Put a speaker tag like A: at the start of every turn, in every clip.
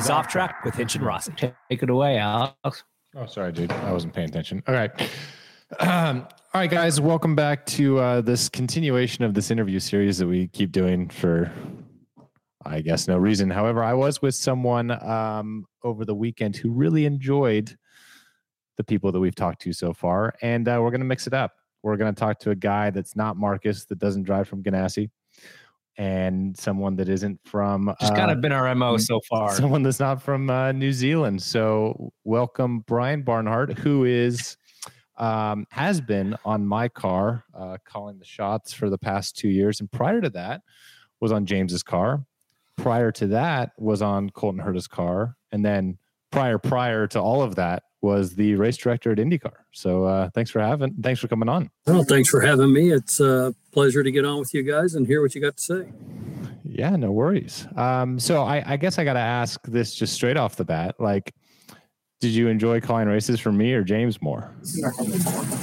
A: Is Off Track with Hinch and Rossi.
B: Take it away, Alex.
C: Oh, sorry, dude. I wasn't paying attention. All right. Um, all right, guys. Welcome back to uh, this continuation of this interview series that we keep doing for, I guess, no reason. However, I was with someone um, over the weekend who really enjoyed the people that we've talked to so far, and uh, we're going to mix it up. We're going to talk to a guy that's not Marcus, that doesn't drive from Ganassi, and someone that isn't from.
B: Just
C: uh,
B: kind of been our MO so far.
C: someone that's not from uh, New Zealand. So welcome Brian Barnhart, who is um, has been on my car uh, calling the shots for the past two years, and prior to that was on James's car. Prior to that was on Colton Herta's car, and then prior prior to all of that was the race director at IndyCar. So uh, thanks for having, thanks for coming on.
D: Well, thanks for having me. It's a pleasure to get on with you guys and hear what you got to say.
C: Yeah, no worries. Um, so I, I guess I got to ask this just straight off the bat. Like, did you enjoy calling races for me or James more?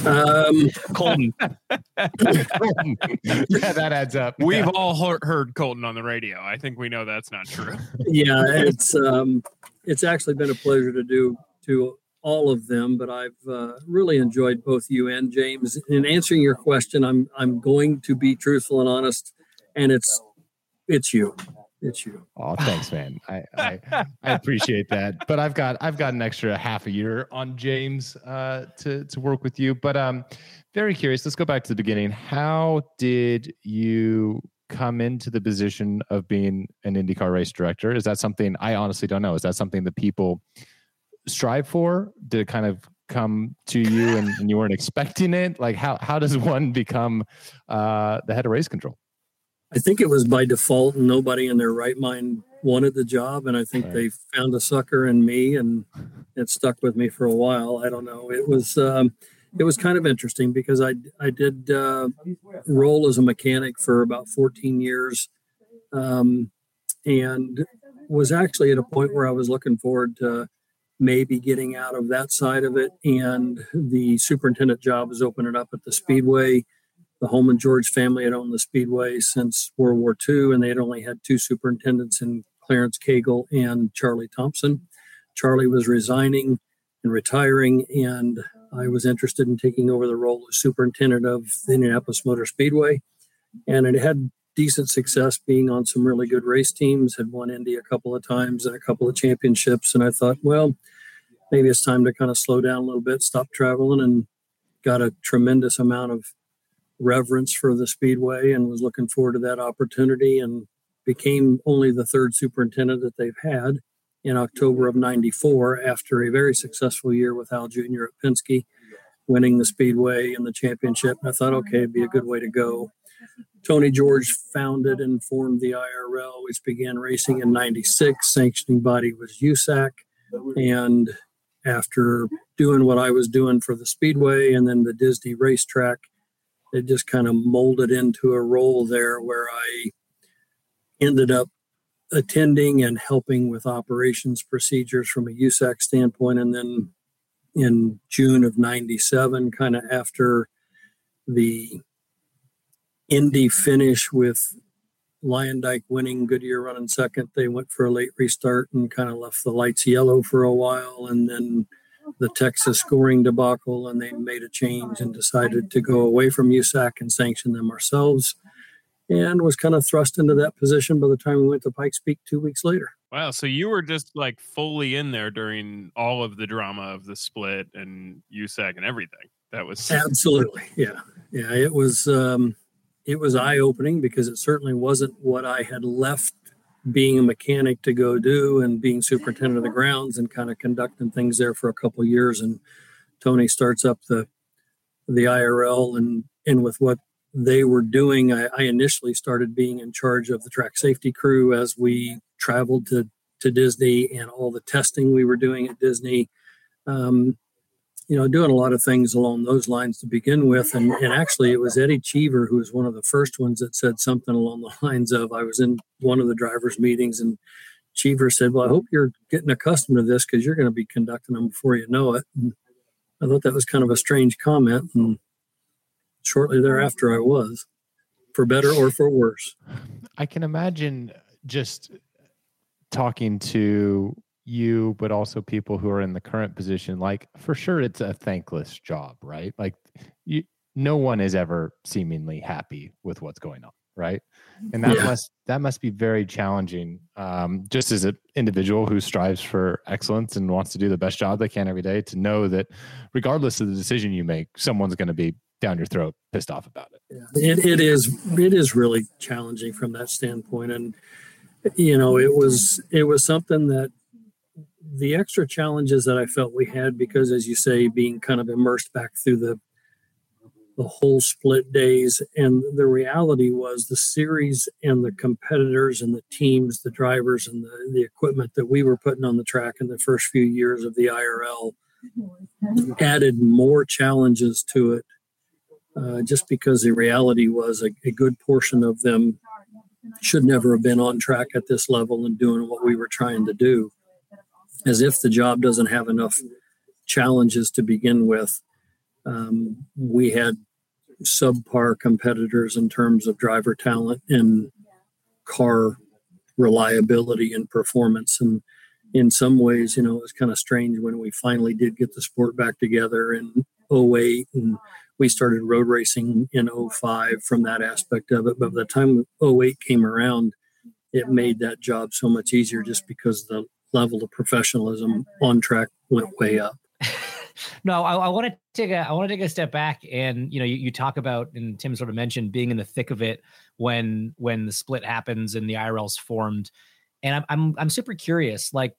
D: Um,
B: Colton.
C: yeah, that adds up.
E: We've
C: Yeah.
E: all heard, heard Colton on the radio. I think we know that's not true.
D: yeah, it's um, it's actually been a pleasure to do to all of them, but I've uh, really enjoyed both you and James. In answering your question, I'm I'm going to be truthful and honest, and it's it's you, it's you.
C: Oh, thanks, man. I, I I appreciate that. But I've got I've got an extra half a year on James uh, to to work with you. But um, very curious. Let's go back to the beginning. How did you come into the position of being an IndyCar race director? Is that something I honestly don't know? Is that something that people strive for? Did it kind of come to you and, and you weren't expecting it? Like how how does one become uh, the head of race control?
D: I think it was by default, and nobody in their right mind wanted the job, and I think
C: Right.
D: they found a sucker in me, and it stuck with me for a while. I don't know. It was um, it was kind of interesting because I I did uh, roll as a mechanic for about 14 years, um, and was actually at a point where I was looking forward to maybe getting out of that side of it, and the superintendent job was opening up at the Speedway the Hulman George family had owned the Speedway since World War II, and they had only had two superintendents in Clarence Cagle and Charlie Thompson. Charlie was resigning and retiring, and I was interested in taking over the role of superintendent of the Indianapolis Motor Speedway. And it had decent success being on some really good race teams, had won Indy a couple of times and a couple of championships. And I thought, well, maybe it's time to kind of slow down a little bit, stop traveling, and got a tremendous amount of reverence for the speedway and was looking forward to that opportunity and became only the third superintendent that they've had in October of 94 after a very successful year with Al Jr. at Penske, winning the speedway and the championship. And I thought, okay, it'd be a good way to go. Tony George founded and formed the IRL, which began racing in 96. Sanctioning body was USAC. And after doing what I was doing for the speedway and then the Disney racetrack, it just kind of molded into a role there where I ended up attending and helping with operations procedures from a USAC standpoint. And then in June of 97, kind of after the Indy finish with Luyendyk winning, Goodyear running second, they went for a late restart and kind of left the lights yellow for a while. And then the Texas scoring debacle, and they made a change and decided to go away from USAC and sanction them ourselves. and was kind of thrust into that position by the time we went to Pikes Peak two weeks later.
E: Wow. So you were just like fully in there during all of the drama of the split and USAC and everything. That was
D: absolutely, yeah, yeah. It was um, it was eye opening because it certainly wasn't what I had left being a mechanic to go do and being superintendent of the grounds and kind of conducting things there for a couple years. And Tony starts up the the IRL and and with what they were doing, I, I initially started being in charge of the track safety crew as we traveled to to Disney and all the testing we were doing at Disney. Um, you know, doing a lot of things along those lines to begin with. And, and actually, it was Eddie Cheever who was one of the first ones that said something along the lines of I was in one of the drivers' meetings, and Cheever said, Well, I hope you're getting accustomed to this because you're going to be conducting them before you know it. And I thought that was kind of a strange comment. And shortly thereafter, I was, for better or for worse.
C: I can imagine just talking to you, but also people who are in the current position, like for sure it's a thankless job, right? Like you no one is ever seemingly happy with what's going on, right? And that yeah. must that must be very challenging. Um, just as an individual who strives for excellence and wants to do the best job they can every day, to know that regardless of the decision you make, someone's going to be down your throat, pissed off about it.
D: Yeah. It, it is it is really challenging from that standpoint, and you know it was it was something that the extra challenges that I felt we had because, as you say, being kind of immersed back through the the whole split days, and the reality was the series and the competitors and the teams, the drivers and the, the equipment that we were putting on the track in the first few years of the IRL added more challenges to it. Uh, just because the reality was a, a good portion of them should never have been on track at this level and doing what we were trying to do as if the job doesn't have enough challenges to begin with. Um, we had subpar competitors in terms of driver talent and car reliability and performance. And in some ways, you know, it was kind of strange when we finally did get the sport back together in 08 and we started road racing in 05 from that aspect of it. But by the time 08 came around, it made that job so much easier just because the level of professionalism on track went way up.
A: no, I, I want to take a I want to take a step back and you know you, you talk about and Tim sort of mentioned being in the thick of it when when the split happens and the IRL's formed, and I'm I'm I'm super curious like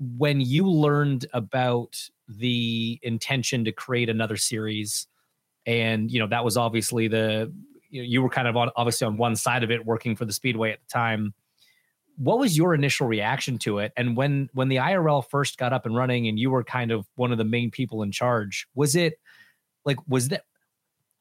A: when you learned about the intention to create another series and you know that was obviously the you, know, you were kind of on obviously on one side of it working for the speedway at the time what was your initial reaction to it? And when when the irl first got up and running and you were kind of one of the main people in charge was it like was that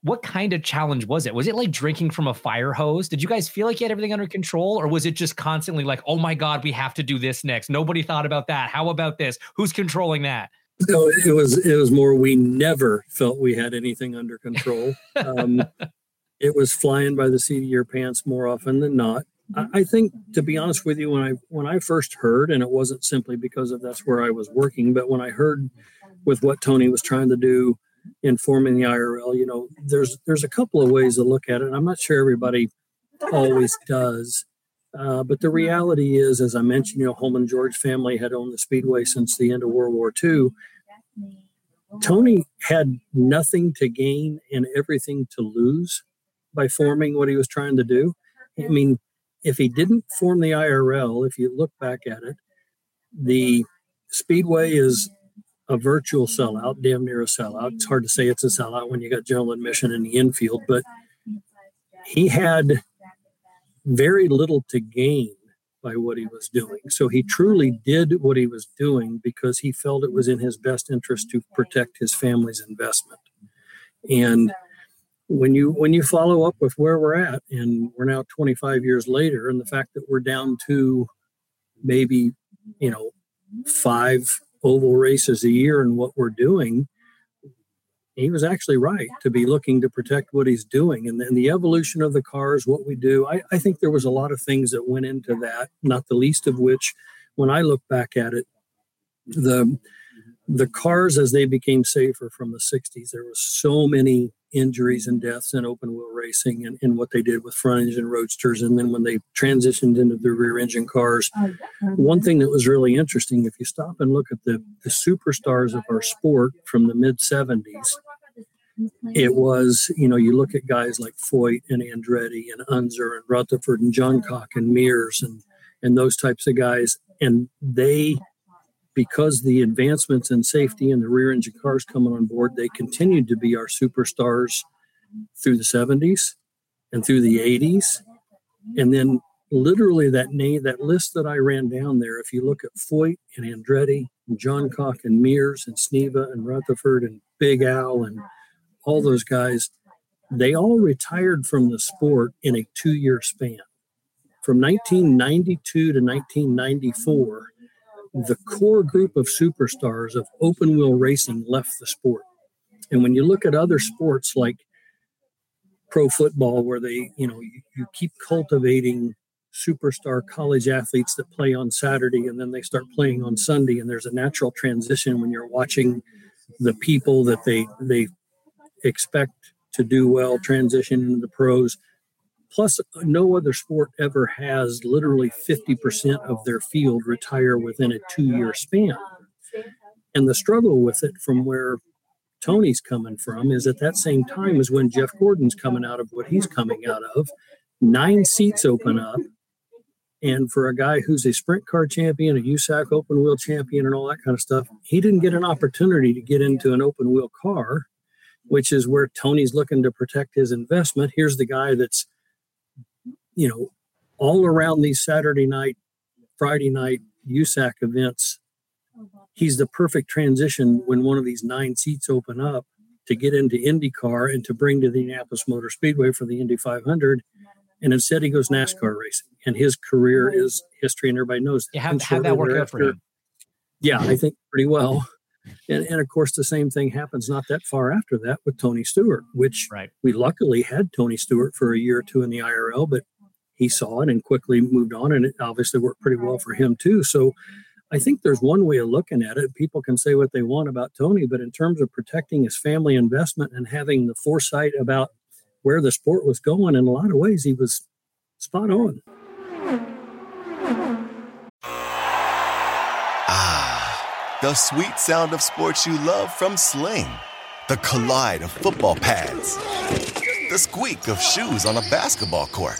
A: what kind of challenge was it? Was it like drinking from a fire hose? Did you guys feel like you had everything under control or was it just constantly like oh my god we have to do this next. Nobody thought about that. How about this? Who's controlling that?
D: No it was it was more we never felt we had anything under control. Um, it was flying by the seat of your pants more often than not I think, to be honest with you, when I when I first heard, and it wasn't simply because of that's where I was working, but when I heard with what Tony was trying to do in forming the IRL, you know, there's there's a couple of ways to look at it. I'm not sure everybody always does, uh, but the reality is, as I mentioned, you know, Hulman George family had owned the Speedway since the end of World War II. Tony had nothing to gain and everything to lose by forming what he was trying to do. I mean, if he didn't form the IRL, if you look back at it, the Speedway is a virtual sellout, damn near a sellout. It's hard to say it's a sellout when you got general admission in the infield, but he had very little to gain by what he was doing. So he truly did what he was doing because he felt it was in his best interest to protect his family's investment. And when you when you follow up with where we're at and we're now 25 years later and the fact that we're down to maybe you know five oval races a year and what we're doing he was actually right to be looking to protect what he's doing. And then the evolution of the cars what we do I, I think there was a lot of things that went into that not the least of which when i look back at it the the cars as they became safer from the 60s there was so many injuries and mm-hmm. deaths in open wheel racing and, and what they did with front engine roadsters. And then when they transitioned into the rear engine cars, oh, one thing that was really interesting, if you stop and look at the, the superstars of our sport from the mid 70s, it was, you know, you look at guys like Foyt and Andretti and Unser and Rutherford and Johncock and Mears and, and those types of guys. And they because the advancements in safety and the rear engine cars coming on board, they continued to be our superstars through the 70s and through the 80s. And then literally that name, that list that I ran down there, if you look at Foyt and Andretti and Johncock and Mears and Sneva and Rutherford and Big Al and all those guys, they all retired from the sport in a two year span. From 1992 to 1994, the core group of superstars of open wheel racing left the sport. And when you look at other sports like pro football, where they, you know, you, you keep cultivating superstar college athletes that play on Saturday and then they start playing on Sunday, and there's a natural transition when you're watching the people that they they expect to do well transition into the pros Plus, no other sport ever has literally 50% of their field retire within a two year span. And the struggle with it from where Tony's coming from is at that same time as when Jeff Gordon's coming out of what he's coming out of. Nine seats open up. And for a guy who's a sprint car champion, a USAC open wheel champion, and all that kind of stuff, he didn't get an opportunity to get into an open wheel car, which is where Tony's looking to protect his investment. Here's the guy that's you know, all around these Saturday night, Friday night USAC events, he's the perfect transition when one of these nine seats open up to get into IndyCar and to bring to the Indianapolis Motor Speedway for the Indy 500. And instead, he goes NASCAR racing, and his career is history, and everybody knows
A: that. Yeah, how, that work out for him?
D: Yeah, I think pretty well. And, and of course, the same thing happens not that far after that with Tony Stewart, which
A: right.
D: we luckily had Tony Stewart for a year or two in the IRL, but he saw it and quickly moved on, and it obviously worked pretty well for him too. So I think there's one way of looking at it. People can say what they want about Tony, but in terms of protecting his family investment and having the foresight about where the sport was going, in a lot of ways, he was spot on.
F: Ah, the sweet sound of sports you love from Sling. The collide of football pads. The squeak of shoes on a basketball court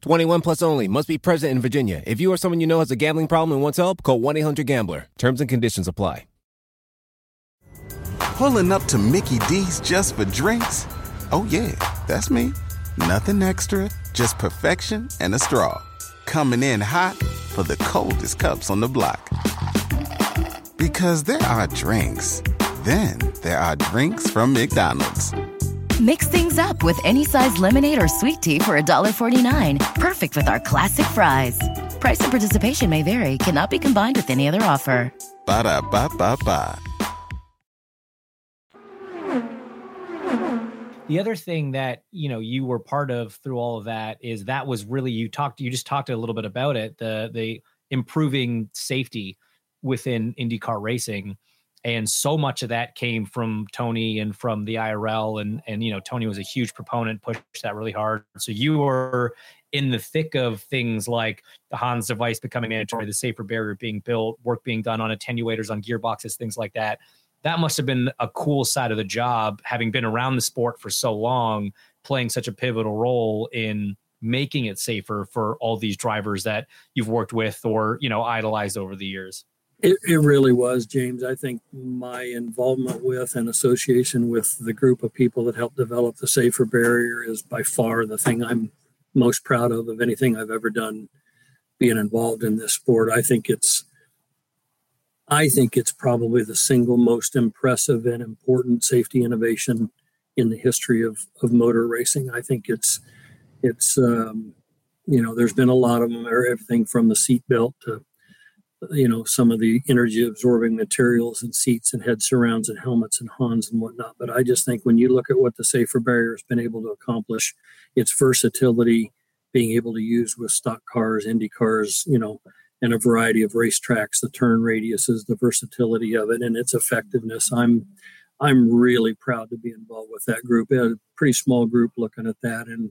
G: 21 plus only. Must be present in Virginia. If you or someone you know has a gambling problem and wants help, call 1 800 Gambler. Terms and conditions apply.
F: Pulling up to Mickey D's just for drinks? Oh, yeah, that's me. Nothing extra, just perfection and a straw. Coming in hot for the coldest cups on the block. Because there are drinks, then there are drinks from McDonald's.
H: Mix things up with any size lemonade or sweet tea for $1.49. Perfect with our classic fries. Price and participation may vary, cannot be combined with any other offer.
F: Ba da ba ba ba.
A: The other thing that you know you were part of through all of that is that was really you talked you just talked a little bit about it the the improving safety within IndyCar racing and so much of that came from Tony and from the IRL and and you know Tony was a huge proponent pushed that really hard. So you were in the thick of things like the Hans device becoming mandatory the safer barrier being built work being done on attenuators on gearboxes things like that. That must have been a cool side of the job having been around the sport for so long playing such a pivotal role in making it safer for all these drivers that you've worked with or you know idolized over the years
D: it, it really was james. I think my involvement with and association with the group of people that helped develop the safer barrier is by far the thing i'm most proud of of anything i've ever done being involved in this sport. I think it's i think it's probably the single most impressive and important safety innovation in the history of, of motor racing. I think it's it's um, you know there's been a lot of them everything from the seat belt to you know some of the energy absorbing materials and seats and head surrounds and helmets and Hans and whatnot. But i just think when you look at what the safer barrier has been able to accomplish its versatility being able to use with stock cars indy cars you know and a variety of racetracks the turn radiuses the versatility of it and its effectiveness i'm i'm really proud to be involved with that group. A pretty small group looking at that. And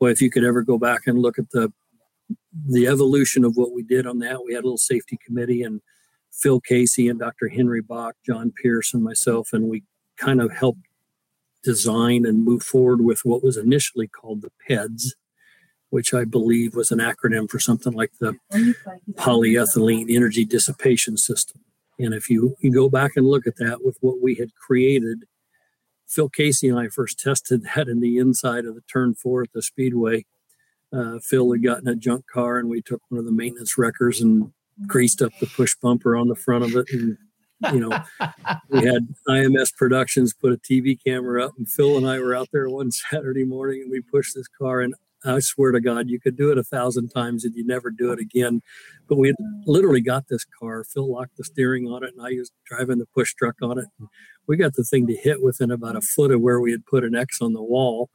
D: boy, if you could ever go back and look at the the evolution of what we did on that, we had a little safety committee and Phil Casey and Dr. Henry Bock, John Pierce, and myself, and we kind of helped design and move forward with what was initially called the PEDS, which I believe was an acronym for something like the polyethylene energy dissipation system. And if you, you go back and look at that with what we had created Phil Casey and I first tested that in the inside of the turn four at the Speedway. Uh, Phil had gotten a junk car, and we took one of the maintenance wreckers and greased up the push bumper on the front of it. And, you know, we had IMS Productions put a TV camera up, and Phil and I were out there one Saturday morning, and we pushed this car. And I swear to God, you could do it a thousand times and you never do it again. But we literally got this car. Phil locked the steering on it, and I was driving the push truck on it. We got the thing to hit within about a foot of where we had put an X on the wall,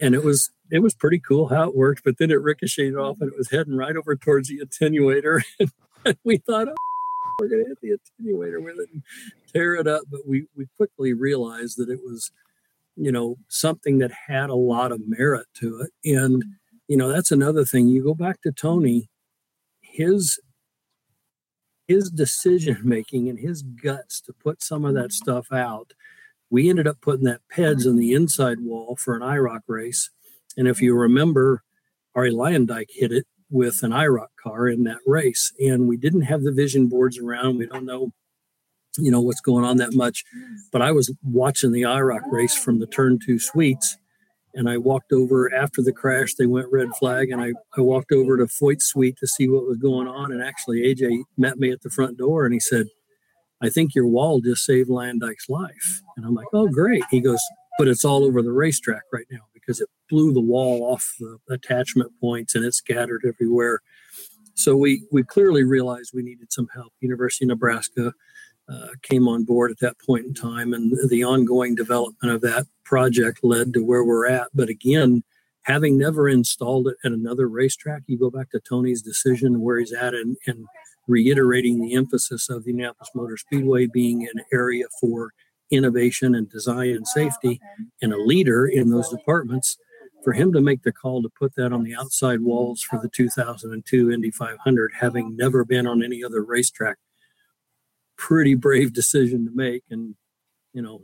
D: and it was it was pretty cool how it worked. But then it ricocheted off, and it was heading right over towards the attenuator, and we thought, oh, we're going to hit the attenuator with it and tear it up. But we we quickly realized that it was you know something that had a lot of merit to it and you know that's another thing you go back to tony his his decision making and his guts to put some of that stuff out we ended up putting that peds in the inside wall for an iroc race. And if you remember Arie Luyendyk hit it with an iroc car in that race. And we didn't have the vision boards around. We don't know you know what's going on that much. But i was watching the iroc race from the turn two suites and i walked over after the crash they went red flag. And i, I walked over to foyt's suite to see what was going on. And actually aj met me at the front door and he said i think your wall just saved Luyendyk's life. And i'm like oh great. He goes but it's all over the racetrack right now because it blew the wall off the attachment points and it scattered everywhere. So we we clearly realized we needed some help. University of nebraska uh, came on board at that point in time, and the ongoing development of that project led to where we're at. But again, having never installed it at another racetrack, you go back to Tony's decision where he's at and, and reiterating the emphasis of the Indianapolis Motor Speedway being an area for innovation and design and safety and a leader in those departments for him to make the call to put that on the outside walls for the 2002 Indy 500 having never been on any other racetrack. Pretty brave decision to make and you know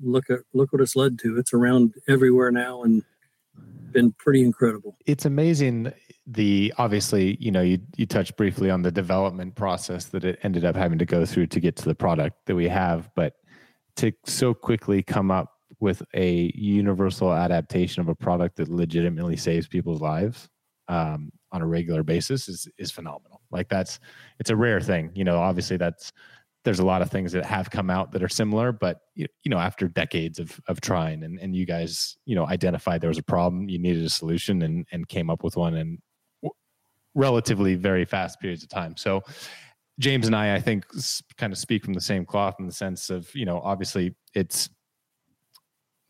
D: look at look what it's led to. It's around everywhere now and been pretty incredible.
C: It's amazing the obviously you know you you touched briefly on the development process that it ended up having to go through to get to the product that we have but to so quickly come up with a universal adaptation of a product that legitimately saves people's lives um, on a regular basis is is phenomenal. Like that's it's a rare thing you know obviously that's there's a lot of things that have come out that are similar, but you, know, after decades of of trying and, and you guys, you know, identified there was a problem, you needed a solution and and came up with one in relatively very fast periods of time. So James and I, I think, kind of speak from the same cloth in the sense of, you know, obviously it's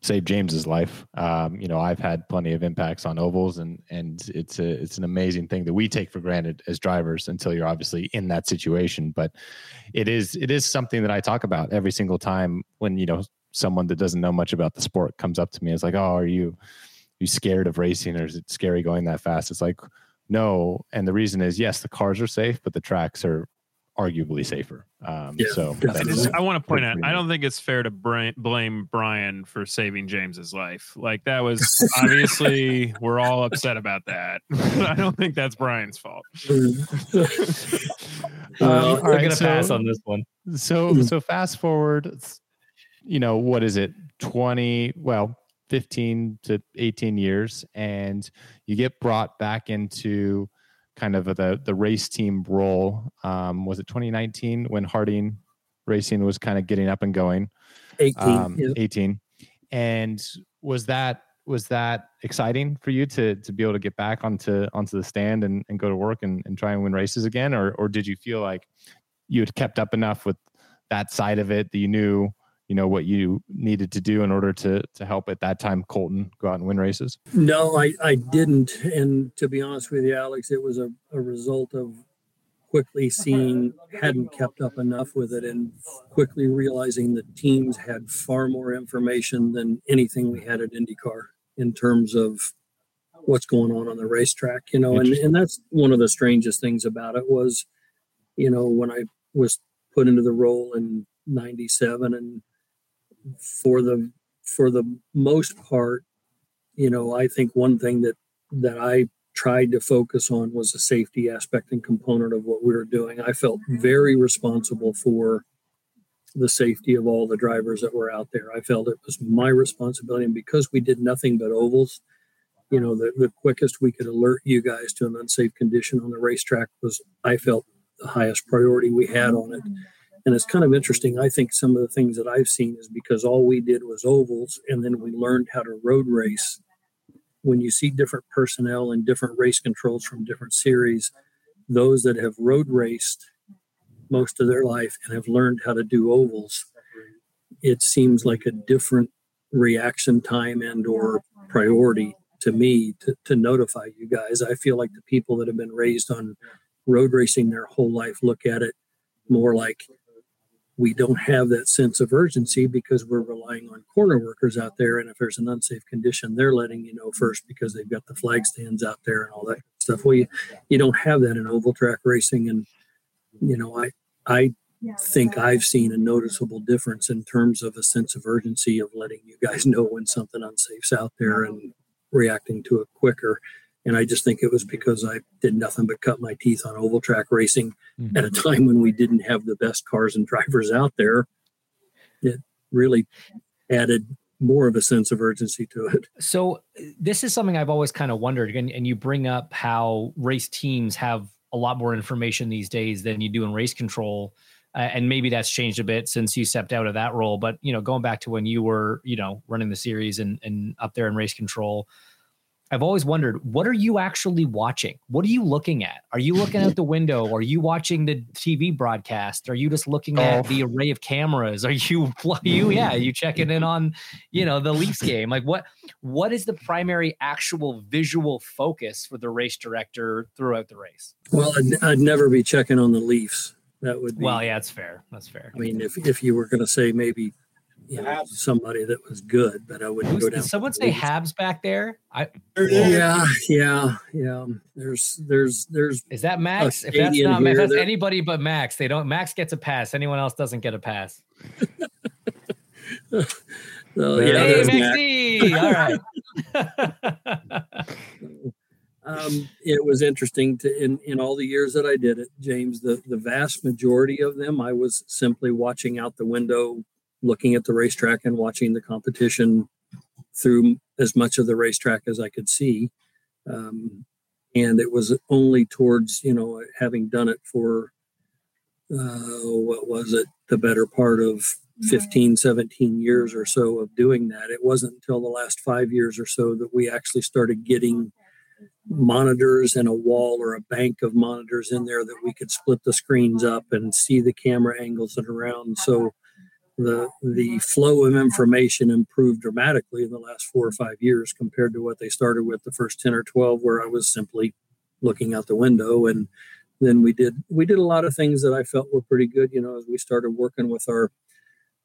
C: saved James's life. Um, you know, I've had plenty of impacts on ovals, and and it's a it's an amazing thing that we take for granted as drivers until you're obviously in that situation. But it is it is something that I talk about every single time when you know someone that doesn't know much about the sport comes up to me. It's like, oh, are you are you scared of racing, or is it scary going that fast? It's like no, and the reason is yes, the cars are safe, but the tracks are arguably safer. Um,
D: Yeah,
C: so
D: definitely.
E: I
C: that's-
E: just I want to point out I don't think it's fair to bra- blame Brian for saving James's life. Like that was obviously we're all upset about that. I don't think that's Brian's fault.
C: Um,
D: Well,
C: all
A: We're
C: right,
A: gonna
C: so-
A: pass on this one.
C: So
D: Hmm.
C: so fast forward, you know, what is it? 20, well, 15 to 18 years and you get brought back into kind of the the race team role. Um, was it 2019 when Harding Racing was kind of getting up and going?
D: 18.
C: Um,
D: yeah.
C: 18. And was that was that exciting for you to to be able to get back onto onto the stand and, and go to work and, and try and win races again? Or or did you feel like you had kept up enough with that side of it that you knew you know what you needed to do in order to to help at that time Colton go out and win races?
D: No, I, I didn't. And to be honest with you, Alex, it was a, a result of quickly seeing hadn't kept up enough with it and quickly realizing the teams had far more information than anything we had at IndyCar in terms of what's going on on the racetrack, you know, and, and that's one of the strangest things about it was, you know, when I was put into the role in 97 and for the for the most part you know i think one thing that that i tried to focus on was the safety aspect and component of what we were doing. I felt very responsible for the safety of all the drivers that were out there. I felt it was my responsibility and because we did nothing but ovals you know the, the quickest we could alert you guys to an unsafe condition on the racetrack was i felt the highest priority we had on it and it's kind of interesting. I think some of the things that I've seen is because all we did was ovals and then we learned how to road race. When you see different personnel and different race controls from different series, those that have road raced most of their life and have learned how to do ovals, it seems like a different reaction time and or priority to me to, to notify you guys. I feel like the people that have been raised on road racing their whole life look at it more like we don't have that sense of urgency because we're relying on corner workers out there. And if there's an unsafe condition, they're letting you know first because they've got the flag stands out there and all that stuff. Well, you, you don't have that in oval track racing. And, you know, I, I think I've seen a noticeable difference in terms of a sense of urgency of letting you guys know when something unsafe's out there and reacting to it quicker. And I just think it was because I did nothing but cut my teeth on oval track racing at a time when we didn't have the best cars and drivers out there. It really added more of a sense of urgency to it.
A: So this is something I've always kind of wondered, and, and you bring up how race teams have a lot more information these days than you do in race control, uh, and maybe that's changed a bit since you stepped out of that role. But you know, going back to when you were, you know, running the series and and up there in race control, I've always wondered, what are you actually watching? What are you looking at? Are you looking out the window? Are you watching the TV broadcast? Are you just looking at
C: Oh.
A: the array of cameras? Are you, are you, mm. yeah, are you checking in on, you know, the Leafs game? Like what, what is the primary actual visual focus for the race director throughout the race?
D: Well, I'd, I'd never be checking on the Leafs. That would be,
A: Well, yeah, that's fair. That's fair.
D: I mean, if, if you were going to say maybe you know, somebody that was good, but I wouldn't
A: Who's,
D: go
A: did
D: down.
A: someone say Habs back there? I
D: Yeah, yeah, yeah. There's, there's, there's
A: is that Max? If that's not Max, that's
D: there-
A: anybody but Max. They don't. Max gets a pass. Anyone else doesn't get a pass.
C: There
D: yeah,
A: hey, Maxie!
D: Mac.
A: All right.
D: um, it was interesting to in, in all the years that I did it, James. The the vast majority of them, I was simply watching out the window, looking at the racetrack and watching the competition through as much of the racetrack as I could see. Um, and it was only towards you know having done it for uh, what was it the better part of 15 17 years or so of doing that. It wasn't until the last five years or so that we actually started getting monitors and a wall or a bank of monitors in there that we could split the screens up and see the camera angles and around. So the the flow of information improved dramatically in the last four or five years compared to what they started with the first 10 or 12 where i was simply looking out the window. And then we did we did a lot of things that i felt were pretty good you know as we started working with our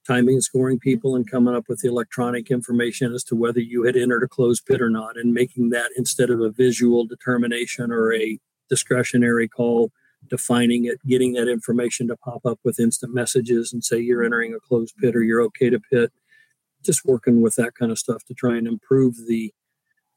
D: timing and scoring people and coming up with the electronic information as to whether you had entered a closed pit or not and making that instead of a visual determination or a discretionary call defining it, getting that information to pop up with instant messages and say you're entering a closed pit or you're okay to pit. Just working with that kind of stuff to try and improve the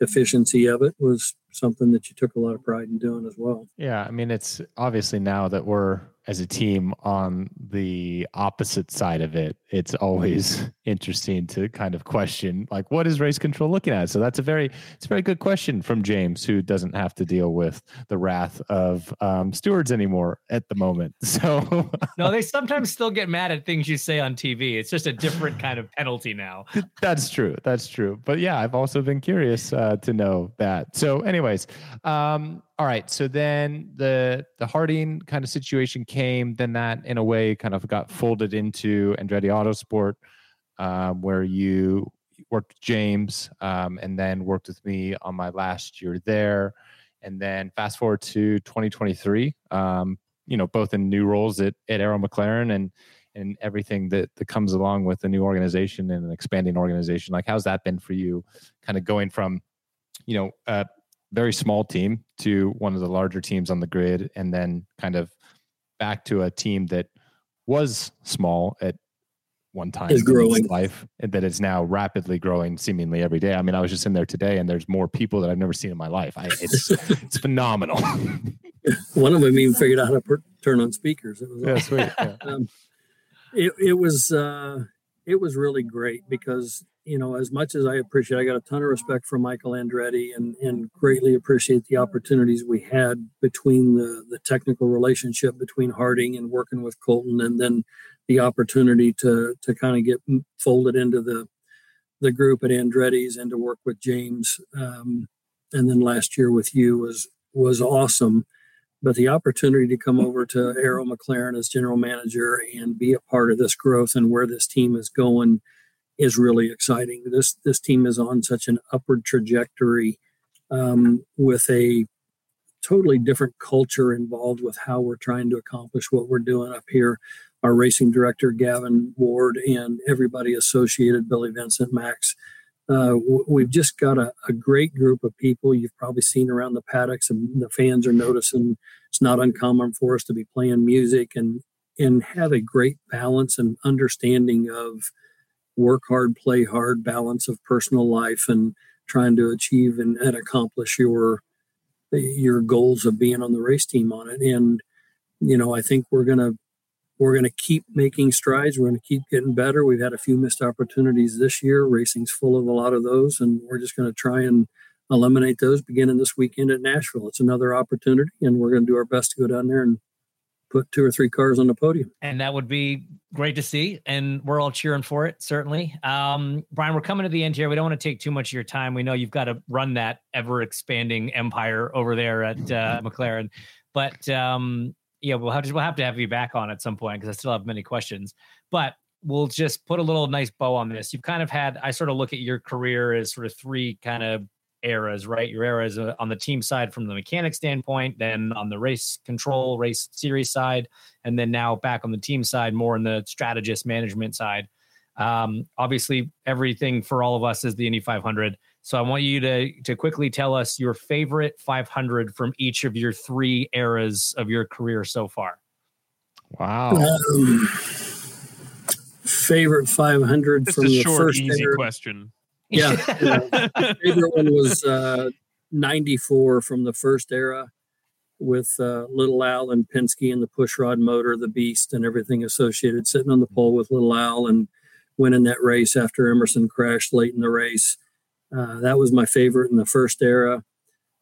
D: efficiency of it was something that you took a lot of pride in doing as well.
C: Yeah, I mean, it's obviously now that we're as a team on the opposite side of it, it's always interesting to kind of question like what is race control looking at. So that's a very it's a very good question from James, who doesn't have to deal with the wrath of um, stewards anymore at the moment. So
A: no, they sometimes still get mad at things you say on TV. It's just a different kind of penalty now.
C: that's true. That's true. But yeah, I've also been curious uh, to know that. So, anyways, um, all right. So then the the Harding kind of situation came. Then that, in a way, kind of got folded into Andretti Autosport, um, where you worked with James, um, and then worked with me on my last year there. And then fast forward to 2023. Um, you know, both in new roles at at Arrow McLaren and and everything that that comes along with a new organization and an expanding organization. Like, how's that been for you? Kind of going from you know, uh, very small team to one of the larger teams on the grid and then kind of back to a team that was small at one time
D: is growing
C: life and that is now rapidly growing seemingly every day. I mean, I was just in there today and there's more people that I've never seen in my life. I, it's it's phenomenal.
D: One of them even figured out how to per- turn on speakers. It was
C: yeah, awesome. sweet. Yeah. Um,
D: it, it was uh, it was really great because you know, as much as I appreciate, I got a ton of respect for Michael Andretti and, and greatly appreciate the opportunities we had between the, the technical relationship between Harding and working with Colton, and then the opportunity to to kind of get folded into the the group at Andretti's and to work with James, um, and then last year with you was was awesome. But the opportunity to come over to Arrow McLaren as general manager and be a part of this growth and where this team is going is really exciting. This this team is on such an upward trajectory um, with a totally different culture involved with how we're trying to accomplish what we're doing up here. Our racing director Gavin Ward and everybody associated, Billy Vincent, Max. Uh, we've just got a, a, great group of people. You've probably seen around the paddocks, and the fans are noticing. It's not uncommon for us to be playing music and and have a great balance and understanding of work hard, play hard balance of personal life and trying to achieve and, and accomplish your your goals of being on the race team on it. And you know, I think we're gonna we're gonna keep making strides. We're gonna keep getting better. We've had a few missed opportunities this year. Racing's full of a lot of those, and we're just gonna try and eliminate those beginning this weekend at Nashville. It's another opportunity, and we're to do our best to go down there and put two or three cars on the podium.
A: And that would be great to see. And we're all cheering for it, certainly. Um, Brian, we're coming to the end here. We don't want to take too much of your time. We know you've got to run that ever expanding empire over there at uh, McLaren. But um, yeah, we'll have to we'll have to have you back on at some point because I still have many questions. But we'll just put a little nice bow on this. You've kind of had I sort of look at your career as sort of three kind of eras, right? Your eras uh, on the team side from the mechanic standpoint, then on the race control, race series side, and then now back on the team side, more in the strategist management side. Um, obviously, everything for all of us is the Indy 500. So I want you to to quickly tell us your favorite 500 from each of your three eras of your career so far.
C: Wow. Um,
D: favorite 500
E: Just
D: from
E: a
D: the
E: short,
D: first
E: easy
D: era.
E: question.
D: Yeah. yeah. favorite one was uh, 94 from the first era with uh, Little Al and Penske and the pushrod motor, the beast, and everything associated, sitting on the pole with Little Al and winning that race after Emerson crashed late in the race. Uh, that was my favorite in the first era.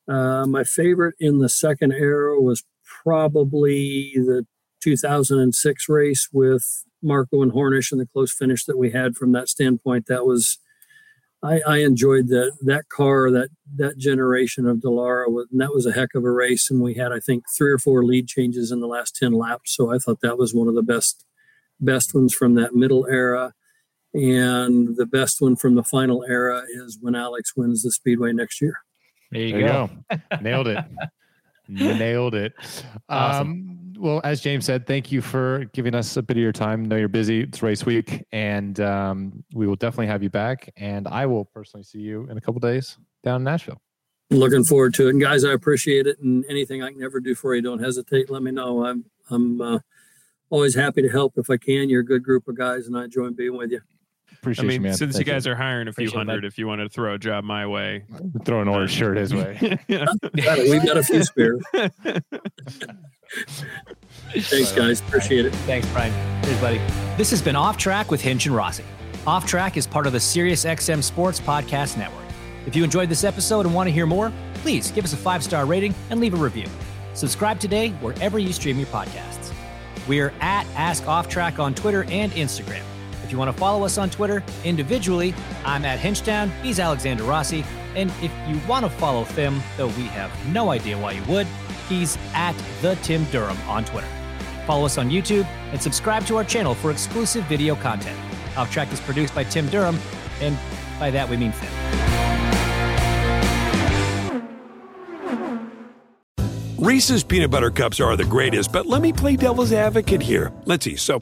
D: Uh, my favorite in the second era was probably the 2006 race with Marco and Hornish and the close finish that we had from that standpoint. That was I, I enjoyed that that car that that generation of Dallara and that was a heck of a race and we had I think three or four lead changes in the last 10 laps so I thought that was one of the best best ones from that middle era and the best one from the final era is when Alex wins the speedway next year
A: there you, there go.
C: you go. nailed it nailed it awesome. um well, as James said, thank you for giving us a bit of your time. I know you're busy. It's race week, and um, we will definitely have you back. And I will personally see you in a couple days down in Nashville.
D: looking forward to it. And guys, I appreciate it. And anything I can ever do for you, don't hesitate. Let me know. I'm I'm uh, always happy to help if I can. You're a good group of guys, and I enjoy being with you.
C: Appreciate
E: I mean,
C: you, man.
E: since
C: Thank
E: you guys are hiring a few
A: Appreciate
E: hundred, if you want to throw a job my way,
C: Throw an orange shirt his way.
D: Got. We've got a few spares. Thanks, guys. Appreciate it.
A: Thanks, Brian. Cheers, buddy. This has been Off Track with Hinch and Rossi. Off Track is part of the SiriusXM Sports Podcast Network. If you enjoyed this episode and want to hear more, please give us a five star rating and leave a review. Subscribe today wherever you stream your podcasts. We are at Ask Off Track on Twitter and Instagram. If you want to follow us on Twitter individually, I'm at Hinchtown, he's Alexander Rossi, and if you want to follow Tim, though we have no idea why you would, he's at the Tim Durham on Twitter. Follow us on YouTube and subscribe to our channel for exclusive video content. Off Track is produced by Tim Durham, and by that we mean Tim.
I: Reese's peanut butter cups are the greatest, but let me play devil's advocate here. Let's see. So,